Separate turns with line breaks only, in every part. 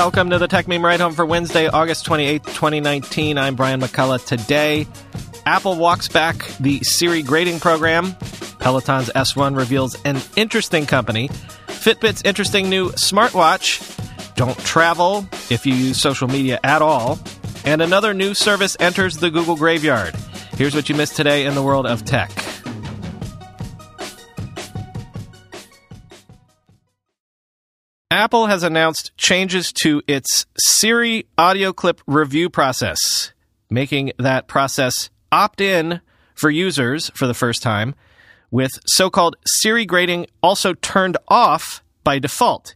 Welcome to the Techmeme Ride Home for Wednesday, August 28th, 2019. I'm Brian McCullough. Today, Apple walks back the Siri grading program. Peloton's S1 reveals an interesting company. Fitbit's interesting new smartwatch. Don't travel if you use social media at all. And another new service enters the Google graveyard. Here's what you missed today in the world of tech. Apple has announced changes to its Siri audio clip review process, making that process opt in for users for the first time, with so called Siri grading also turned off by default.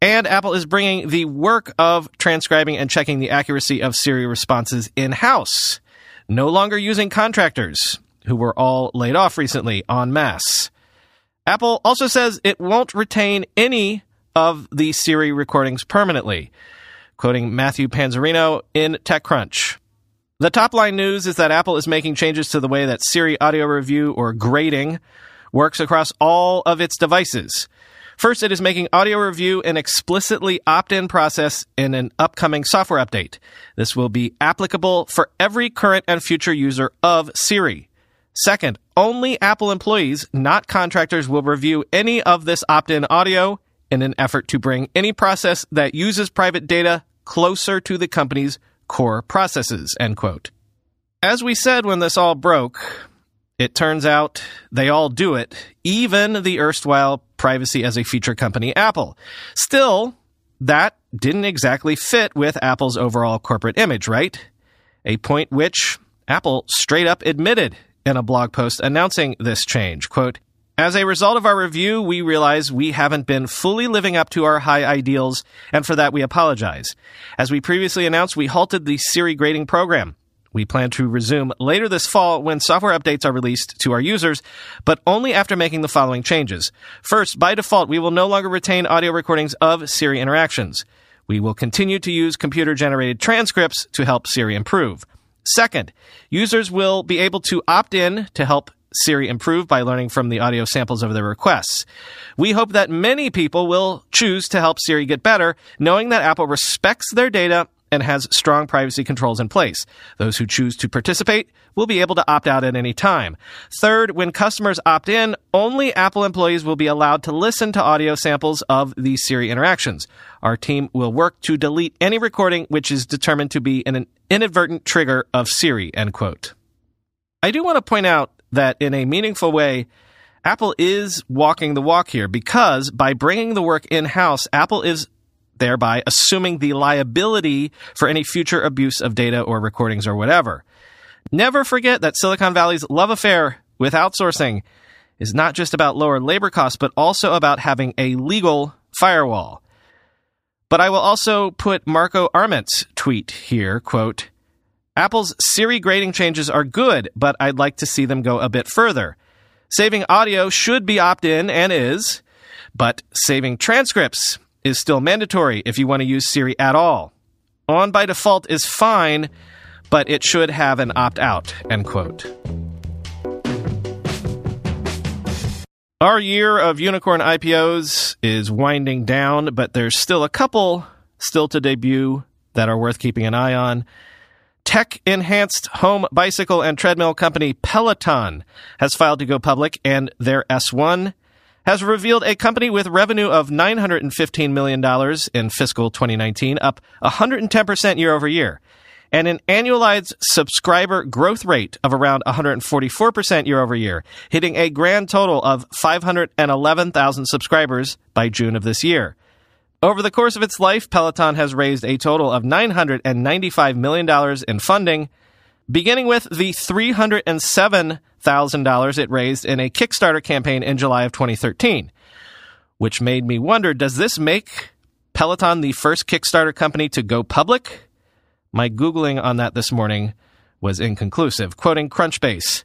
And Apple is bringing the work of transcribing and checking the accuracy of Siri responses in house, no longer using contractors who were all laid off recently en masse. Apple also says it won't retain any of the Siri recordings permanently. Quoting Matthew Panzarino in TechCrunch. The top line news is that Apple is making changes to the way that Siri audio review or grading works across all of its devices. First, it is making audio review an explicitly opt in process in an upcoming software update. This will be applicable for every current and future user of Siri. Second, only Apple employees, not contractors, will review any of this opt in audio in an effort to bring any process that uses private data closer to the company's core processes, end quote. As we said when this all broke, it turns out they all do it, even the erstwhile privacy as a feature company Apple. Still, that didn't exactly fit with Apple's overall corporate image, right? A point which Apple straight up admitted in a blog post announcing this change. Quote, as a result of our review, we realize we haven't been fully living up to our high ideals, and for that we apologize. As we previously announced, we halted the Siri grading program. We plan to resume later this fall when software updates are released to our users, but only after making the following changes. First, by default, we will no longer retain audio recordings of Siri interactions. We will continue to use computer generated transcripts to help Siri improve. Second, users will be able to opt in to help Siri improve by learning from the audio samples of their requests. We hope that many people will choose to help Siri get better, knowing that Apple respects their data and has strong privacy controls in place. Those who choose to participate will be able to opt out at any time. Third, when customers opt in, only Apple employees will be allowed to listen to audio samples of these Siri interactions. Our team will work to delete any recording which is determined to be an inadvertent trigger of Siri, end quote. I do want to point out that in a meaningful way, Apple is walking the walk here because by bringing the work in house, Apple is thereby assuming the liability for any future abuse of data or recordings or whatever. Never forget that Silicon Valley's love affair with outsourcing is not just about lower labor costs, but also about having a legal firewall. But I will also put Marco Arment's tweet here, quote, Apple's Siri grading changes are good, but I'd like to see them go a bit further. Saving audio should be opt in and is, but saving transcripts is still mandatory if you want to use Siri at all. On by default is fine, but it should have an opt out, end quote. Our year of unicorn IPOs is winding down, but there's still a couple still to debut that are worth keeping an eye on. Tech enhanced home bicycle and treadmill company Peloton has filed to go public, and their S1 has revealed a company with revenue of $915 million in fiscal 2019, up 110% year over year, and an annualized subscriber growth rate of around 144% year over year, hitting a grand total of 511,000 subscribers by June of this year. Over the course of its life, Peloton has raised a total of $995 million in funding, beginning with the $307,000 it raised in a Kickstarter campaign in July of 2013. which made me wonder does this make Peloton the first Kickstarter company to go public? My Googling on that this morning was inconclusive. Quoting Crunchbase.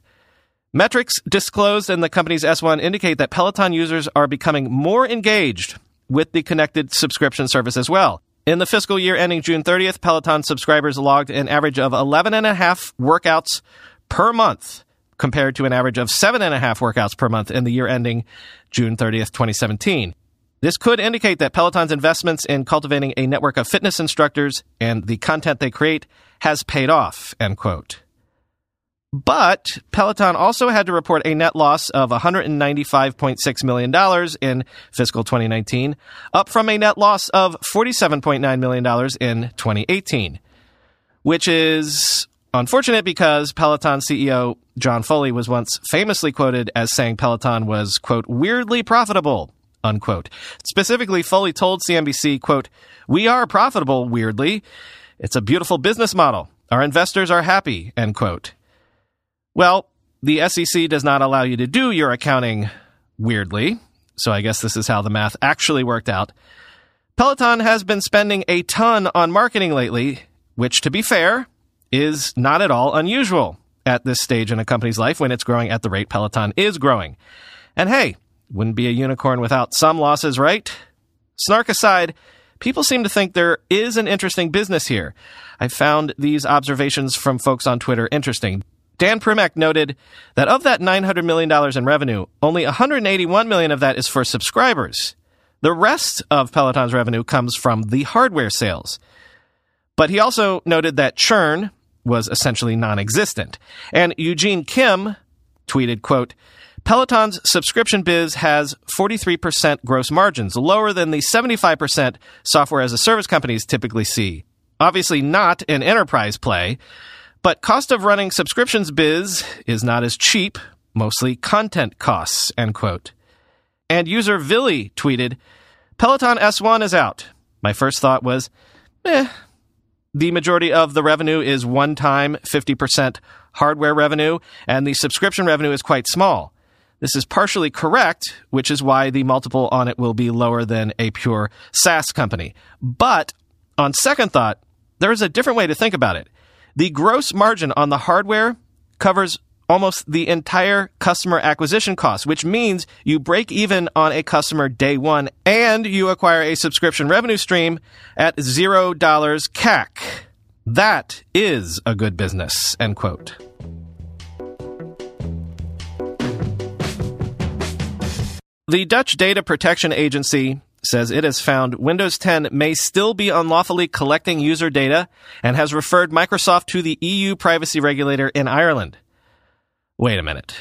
Metrics disclosed in the company's S1 indicate that Peloton users are becoming more engaged with the connected subscription service as well. In the fiscal year ending June 30th, Peloton subscribers logged an average of 11 and a half workouts per month compared to an average of seven and a half workouts per month in the year ending June 30th, 2017. This could indicate that Peloton's investments in cultivating a network of fitness instructors and the content they create has paid off, end quote. But Peloton also had to report a net loss of $195.6 million in fiscal 2019, up from a net loss of $47.9 million in 2018, which is unfortunate because Peloton CEO John Foley was once famously quoted as saying Peloton was, quote, weirdly profitable, unquote. Specifically, Foley told CNBC, quote, we are profitable, weirdly. It's a beautiful business model. Our investors are happy, end quote. Well, the SEC does not allow you to do your accounting weirdly, so I guess this is how the math actually worked out. Peloton has been spending a ton on marketing lately, which, to be fair, is not at all unusual at this stage in a company's life when it's growing at the rate Peloton is growing. And hey, wouldn't be a unicorn without some losses, right? Snark aside, people seem to think there is an interesting business here. I found these observations from folks on Twitter interesting. Dan Primack noted that of that $900 million in revenue, only 181 million of that is for subscribers. The rest of Peloton's revenue comes from the hardware sales. But he also noted that churn was essentially non-existent. And Eugene Kim tweeted, quote, Peloton's subscription biz has 43% gross margins, lower than the 75% software as a service companies typically see. Obviously not an enterprise play, but cost of running subscriptions biz is not as cheap, mostly content costs, end quote. And user Villy tweeted, Peloton S1 is out. My first thought was, eh. The majority of the revenue is one time 50% hardware revenue, and the subscription revenue is quite small. This is partially correct, which is why the multiple on it will be lower than a pure SaaS company. But on second thought, there is a different way to think about it. The gross margin on the hardware covers almost the entire customer acquisition cost, which means you break even on a customer day one and you acquire a subscription revenue stream at zero dollars CAC. That is a good business, end quote. The Dutch Data Protection Agency says it has found Windows 10 may still be unlawfully collecting user data and has referred Microsoft to the EU privacy regulator in Ireland. Wait a minute.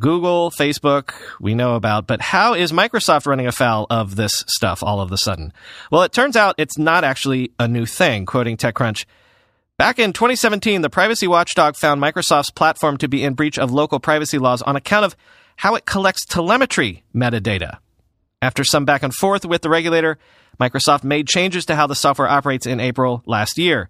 Google, Facebook, we know about, but how is Microsoft running afoul of this stuff all of a sudden? Well, it turns out it's not actually a new thing, quoting TechCrunch. Back in 2017, the privacy watchdog found Microsoft's platform to be in breach of local privacy laws on account of how it collects telemetry metadata. After some back and forth with the regulator, Microsoft made changes to how the software operates in April last year.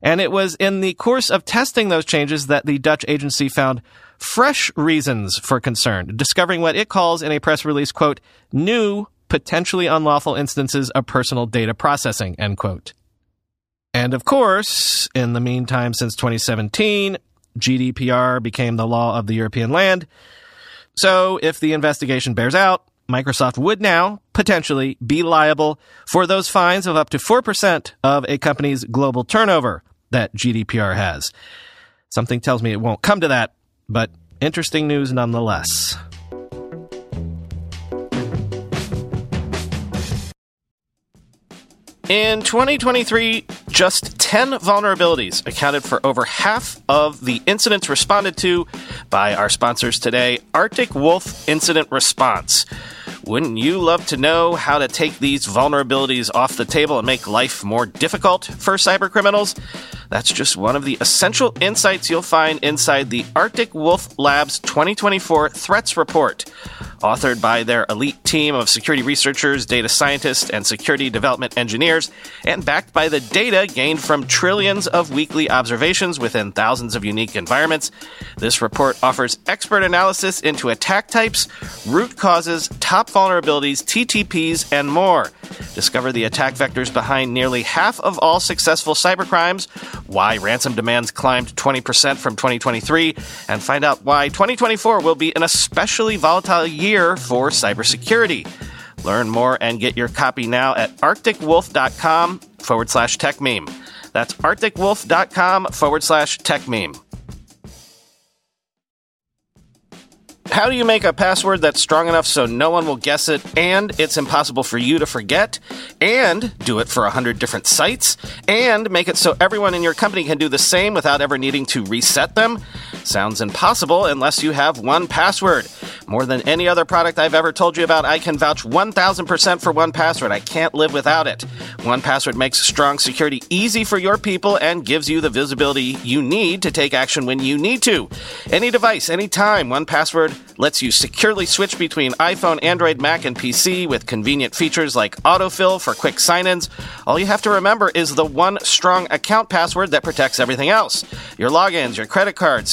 And it was in the course of testing those changes that the Dutch agency found fresh reasons for concern, discovering what it calls in a press release, quote, new potentially unlawful instances of personal data processing, end quote. And of course, in the meantime, since 2017, GDPR became the law of the European land. So if the investigation bears out, Microsoft would now potentially be liable for those fines of up to 4% of a company's global turnover that GDPR has. Something tells me it won't come to that, but interesting news nonetheless. In 2023, just 10 vulnerabilities accounted for over half of the incidents responded to by our sponsors today, Arctic Wolf Incident Response. Wouldn't you love to know how to take these vulnerabilities off the table and make life more difficult for cybercriminals? That's just one of the essential insights you'll find inside the Arctic Wolf Labs 2024 Threats Report. Authored by their elite team of security researchers, data scientists, and security development engineers, and backed by the data gained from trillions of weekly observations within thousands of unique environments. This report offers expert analysis into attack types, root causes, top vulnerabilities, TTPs, and more. Discover the attack vectors behind nearly half of all successful cybercrimes, why ransom demands climbed 20% from 2023, and find out why 2024 will be an especially volatile year for cybersecurity. Learn more and get your copy now at arcticwolf.com forward slash tech meme. That's arcticwolf.com forward slash tech meme. How do you make a password that's strong enough so no one will guess it and it's impossible for you to forget? And do it for 100 different sites? And make it so everyone in your company can do the same without ever needing to reset them? Sounds impossible unless you have 1Password. More than any other product I've ever told you about, I can vouch 1000% for 1Password. I can't live without it. 1Password makes strong security easy for your people and gives you the visibility you need to take action when you need to. Any device, anytime, 1Password lets you securely switch between iPhone, Android, Mac, and PC with convenient features like autofill for quick sign ins. All you have to remember is the one strong account password that protects everything else your logins, your credit cards,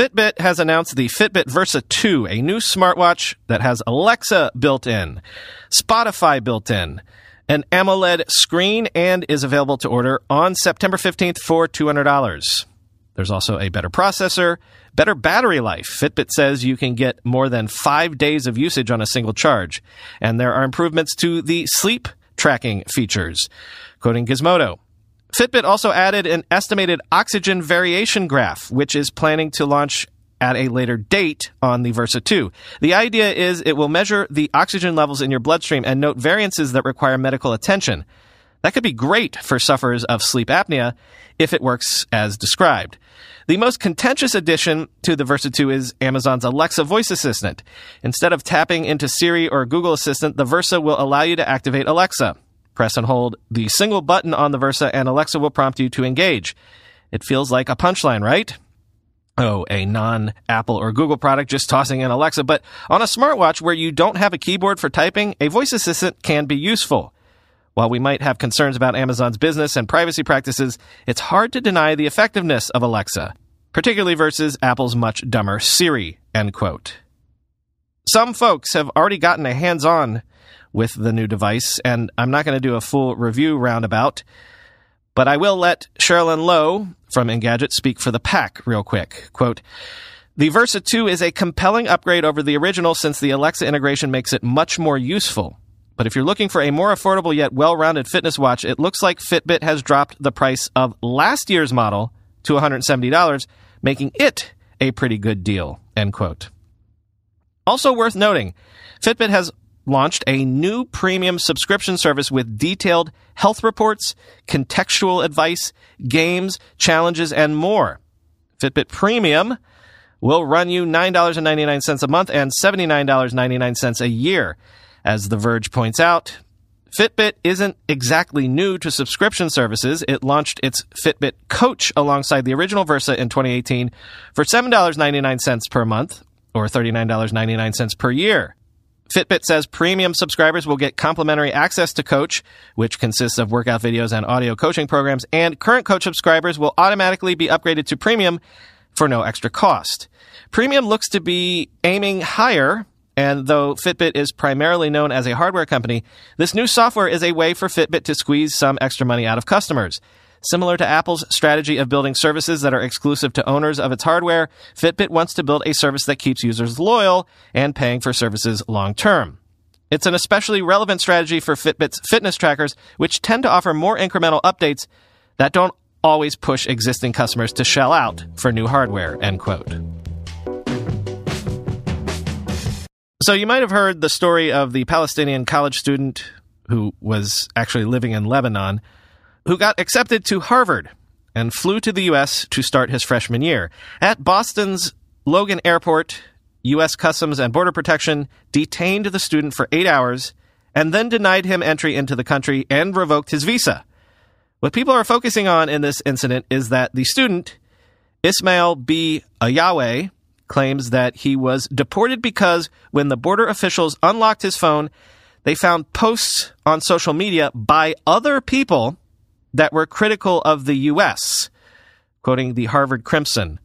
Fitbit has announced the Fitbit Versa 2, a new smartwatch that has Alexa built in, Spotify built in, an AMOLED screen, and is available to order on September 15th for $200. There's also a better processor, better battery life. Fitbit says you can get more than five days of usage on a single charge. And there are improvements to the sleep tracking features. Quoting Gizmodo. Fitbit also added an estimated oxygen variation graph, which is planning to launch at a later date on the Versa 2. The idea is it will measure the oxygen levels in your bloodstream and note variances that require medical attention. That could be great for sufferers of sleep apnea if it works as described. The most contentious addition to the Versa 2 is Amazon's Alexa voice assistant. Instead of tapping into Siri or Google Assistant, the Versa will allow you to activate Alexa. Press and hold the single button on the Versa and Alexa will prompt you to engage. It feels like a punchline, right? Oh, a non Apple or Google product just tossing in Alexa, but on a smartwatch where you don't have a keyboard for typing, a voice assistant can be useful. While we might have concerns about Amazon's business and privacy practices, it's hard to deny the effectiveness of Alexa, particularly versus Apple's much dumber Siri, end quote. Some folks have already gotten a hands-on with the new device, and I'm not going to do a full review roundabout, but I will let Cherlynn Low from Engadget speak for the pack real quick. Quote, the Versa 2 is a compelling upgrade over the original since the Alexa integration makes it much more useful. But if you're looking for a more affordable yet well-rounded fitness watch, it looks like Fitbit has dropped the price of last year's model to $170, making it a pretty good deal. End quote. Also worth noting, Fitbit has launched a new premium subscription service with detailed health reports, contextual advice, games, challenges, and more. Fitbit Premium will run you $9.99 a month and $79.99 a year. As The Verge points out, Fitbit isn't exactly new to subscription services. It launched its Fitbit Coach alongside the original Versa in 2018 for $7.99 per month or $39.99 per year. Fitbit says premium subscribers will get complimentary access to Coach, which consists of workout videos and audio coaching programs, and current Coach subscribers will automatically be upgraded to premium for no extra cost. Premium looks to be aiming higher and though Fitbit is primarily known as a hardware company, this new software is a way for Fitbit to squeeze some extra money out of customers. Similar to Apple's strategy of building services that are exclusive to owners of its hardware, Fitbit wants to build a service that keeps users loyal and paying for services long term. It's an especially relevant strategy for Fitbit's fitness trackers, which tend to offer more incremental updates that don't always push existing customers to shell out for new hardware, end quote. So you might have heard the story of the Palestinian college student who was actually living in Lebanon who got accepted to Harvard and flew to the U.S. to start his freshman year. At Boston's Logan Airport, U.S. Customs and Border Protection detained the student for eight hours and then denied him entry into the country and revoked his visa. What people are focusing on in this incident is that the student, Ismail B. Ajjawi, claims that he was deported because when the border officials unlocked his phone, they found posts on social media by other people that were critical of the U.S., quoting the Harvard Crimson.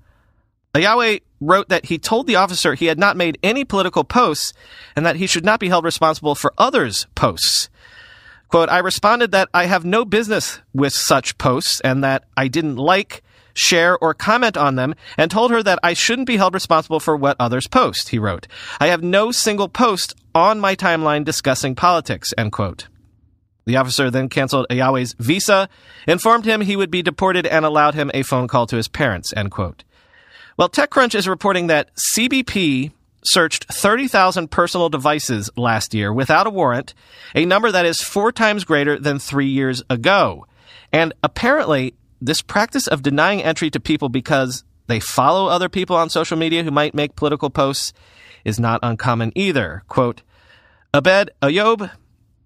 Ajjawi wrote that he told the officer he had not made any political posts and that he should not be held responsible for others' posts. Quote, I responded that I have no business with such posts and that I didn't like share, or comment on them, and told her that I shouldn't be held responsible for what others post, he wrote. I have no single post on my timeline discussing politics, end quote. The officer then canceled Ajjawi's visa, informed him he would be deported, and allowed him a phone call to his parents, end quote. Well, TechCrunch is reporting that CBP searched 30,000 personal devices last year without a warrant, a number that is four times greater than three years ago. And apparently, this practice of denying entry to people because they follow other people on social media who might make political posts is not uncommon either. Quote, Abed Ayoub,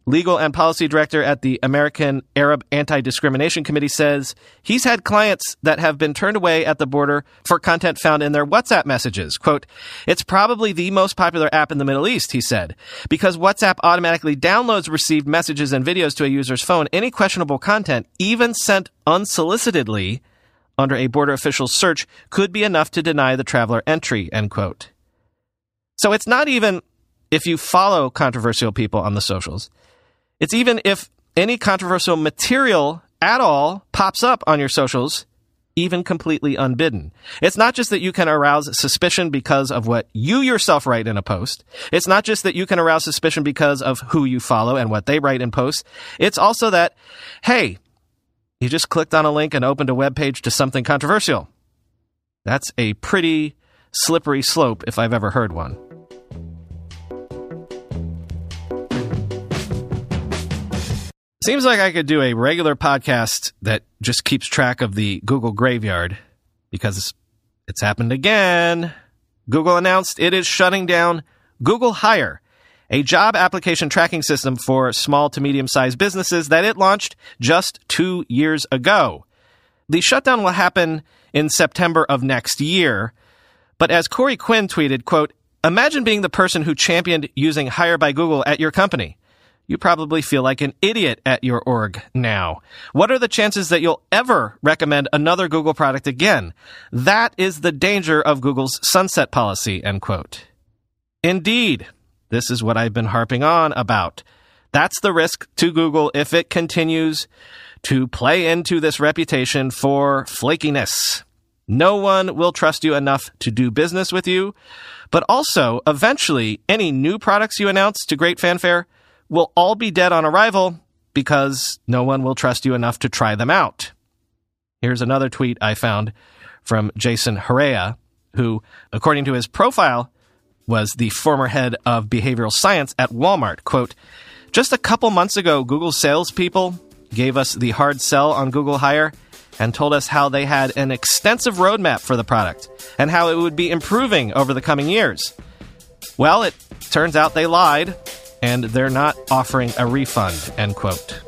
legal and policy director at the American Arab Anti Discrimination Committee, says he's had clients that have been turned away at the border for content found in their WhatsApp messages. Quote, It's probably the most popular app in the Middle East, he said, because WhatsApp automatically downloads received messages and videos to a user's phone. Any questionable content, even sent unsolicitedly under a border official's search, could be enough to deny the traveler entry, end quote. So it's not even if you follow controversial people on the socials. It's even if any controversial material at all pops up on your socials, even completely unbidden. It's not just that you can arouse suspicion because of what you yourself write in a post. It's not just that you can arouse suspicion because of who you follow and what they write in posts. It's also that, hey, you just clicked on a link and opened a web page to something controversial. That's a pretty slippery slope if I've ever heard one. Seems like I could do a regular podcast that just keeps track of the Google graveyard because it's happened again. Google announced it is shutting down Google Hire, a job application tracking system for small to medium sized businesses that it launched just two years ago. The shutdown will happen in September of next year. But as Corey Quinn tweeted, quote, imagine being the person who championed using Hire by Google at your company you probably feel like an idiot at your org now. What are the chances that you'll ever recommend another Google product again? That is the danger of Google's sunset policy, end quote. Indeed, this is what I've been harping on about. That's the risk to Google if it continues to play into this reputation for flakiness. No one will trust you enough to do business with you. But also, eventually, any new products you announce to great fanfare will all be dead on arrival because no one will trust you enough to try them out. Here's another tweet I found from Jason Hreha, who, according to his profile, was the former head of behavioral science at Walmart. Quote, just a couple months ago, Google salespeople gave us the hard sell on Google Hire and told us how they had an extensive roadmap for the product and how it would be improving over the coming years. Well, it turns out they lied and they're not offering a refund, end quote.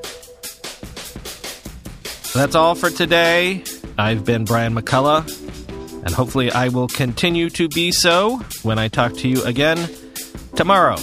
That's all for today. I've been Brian McCullough, and hopefully I will continue to be so when I talk to you again tomorrow.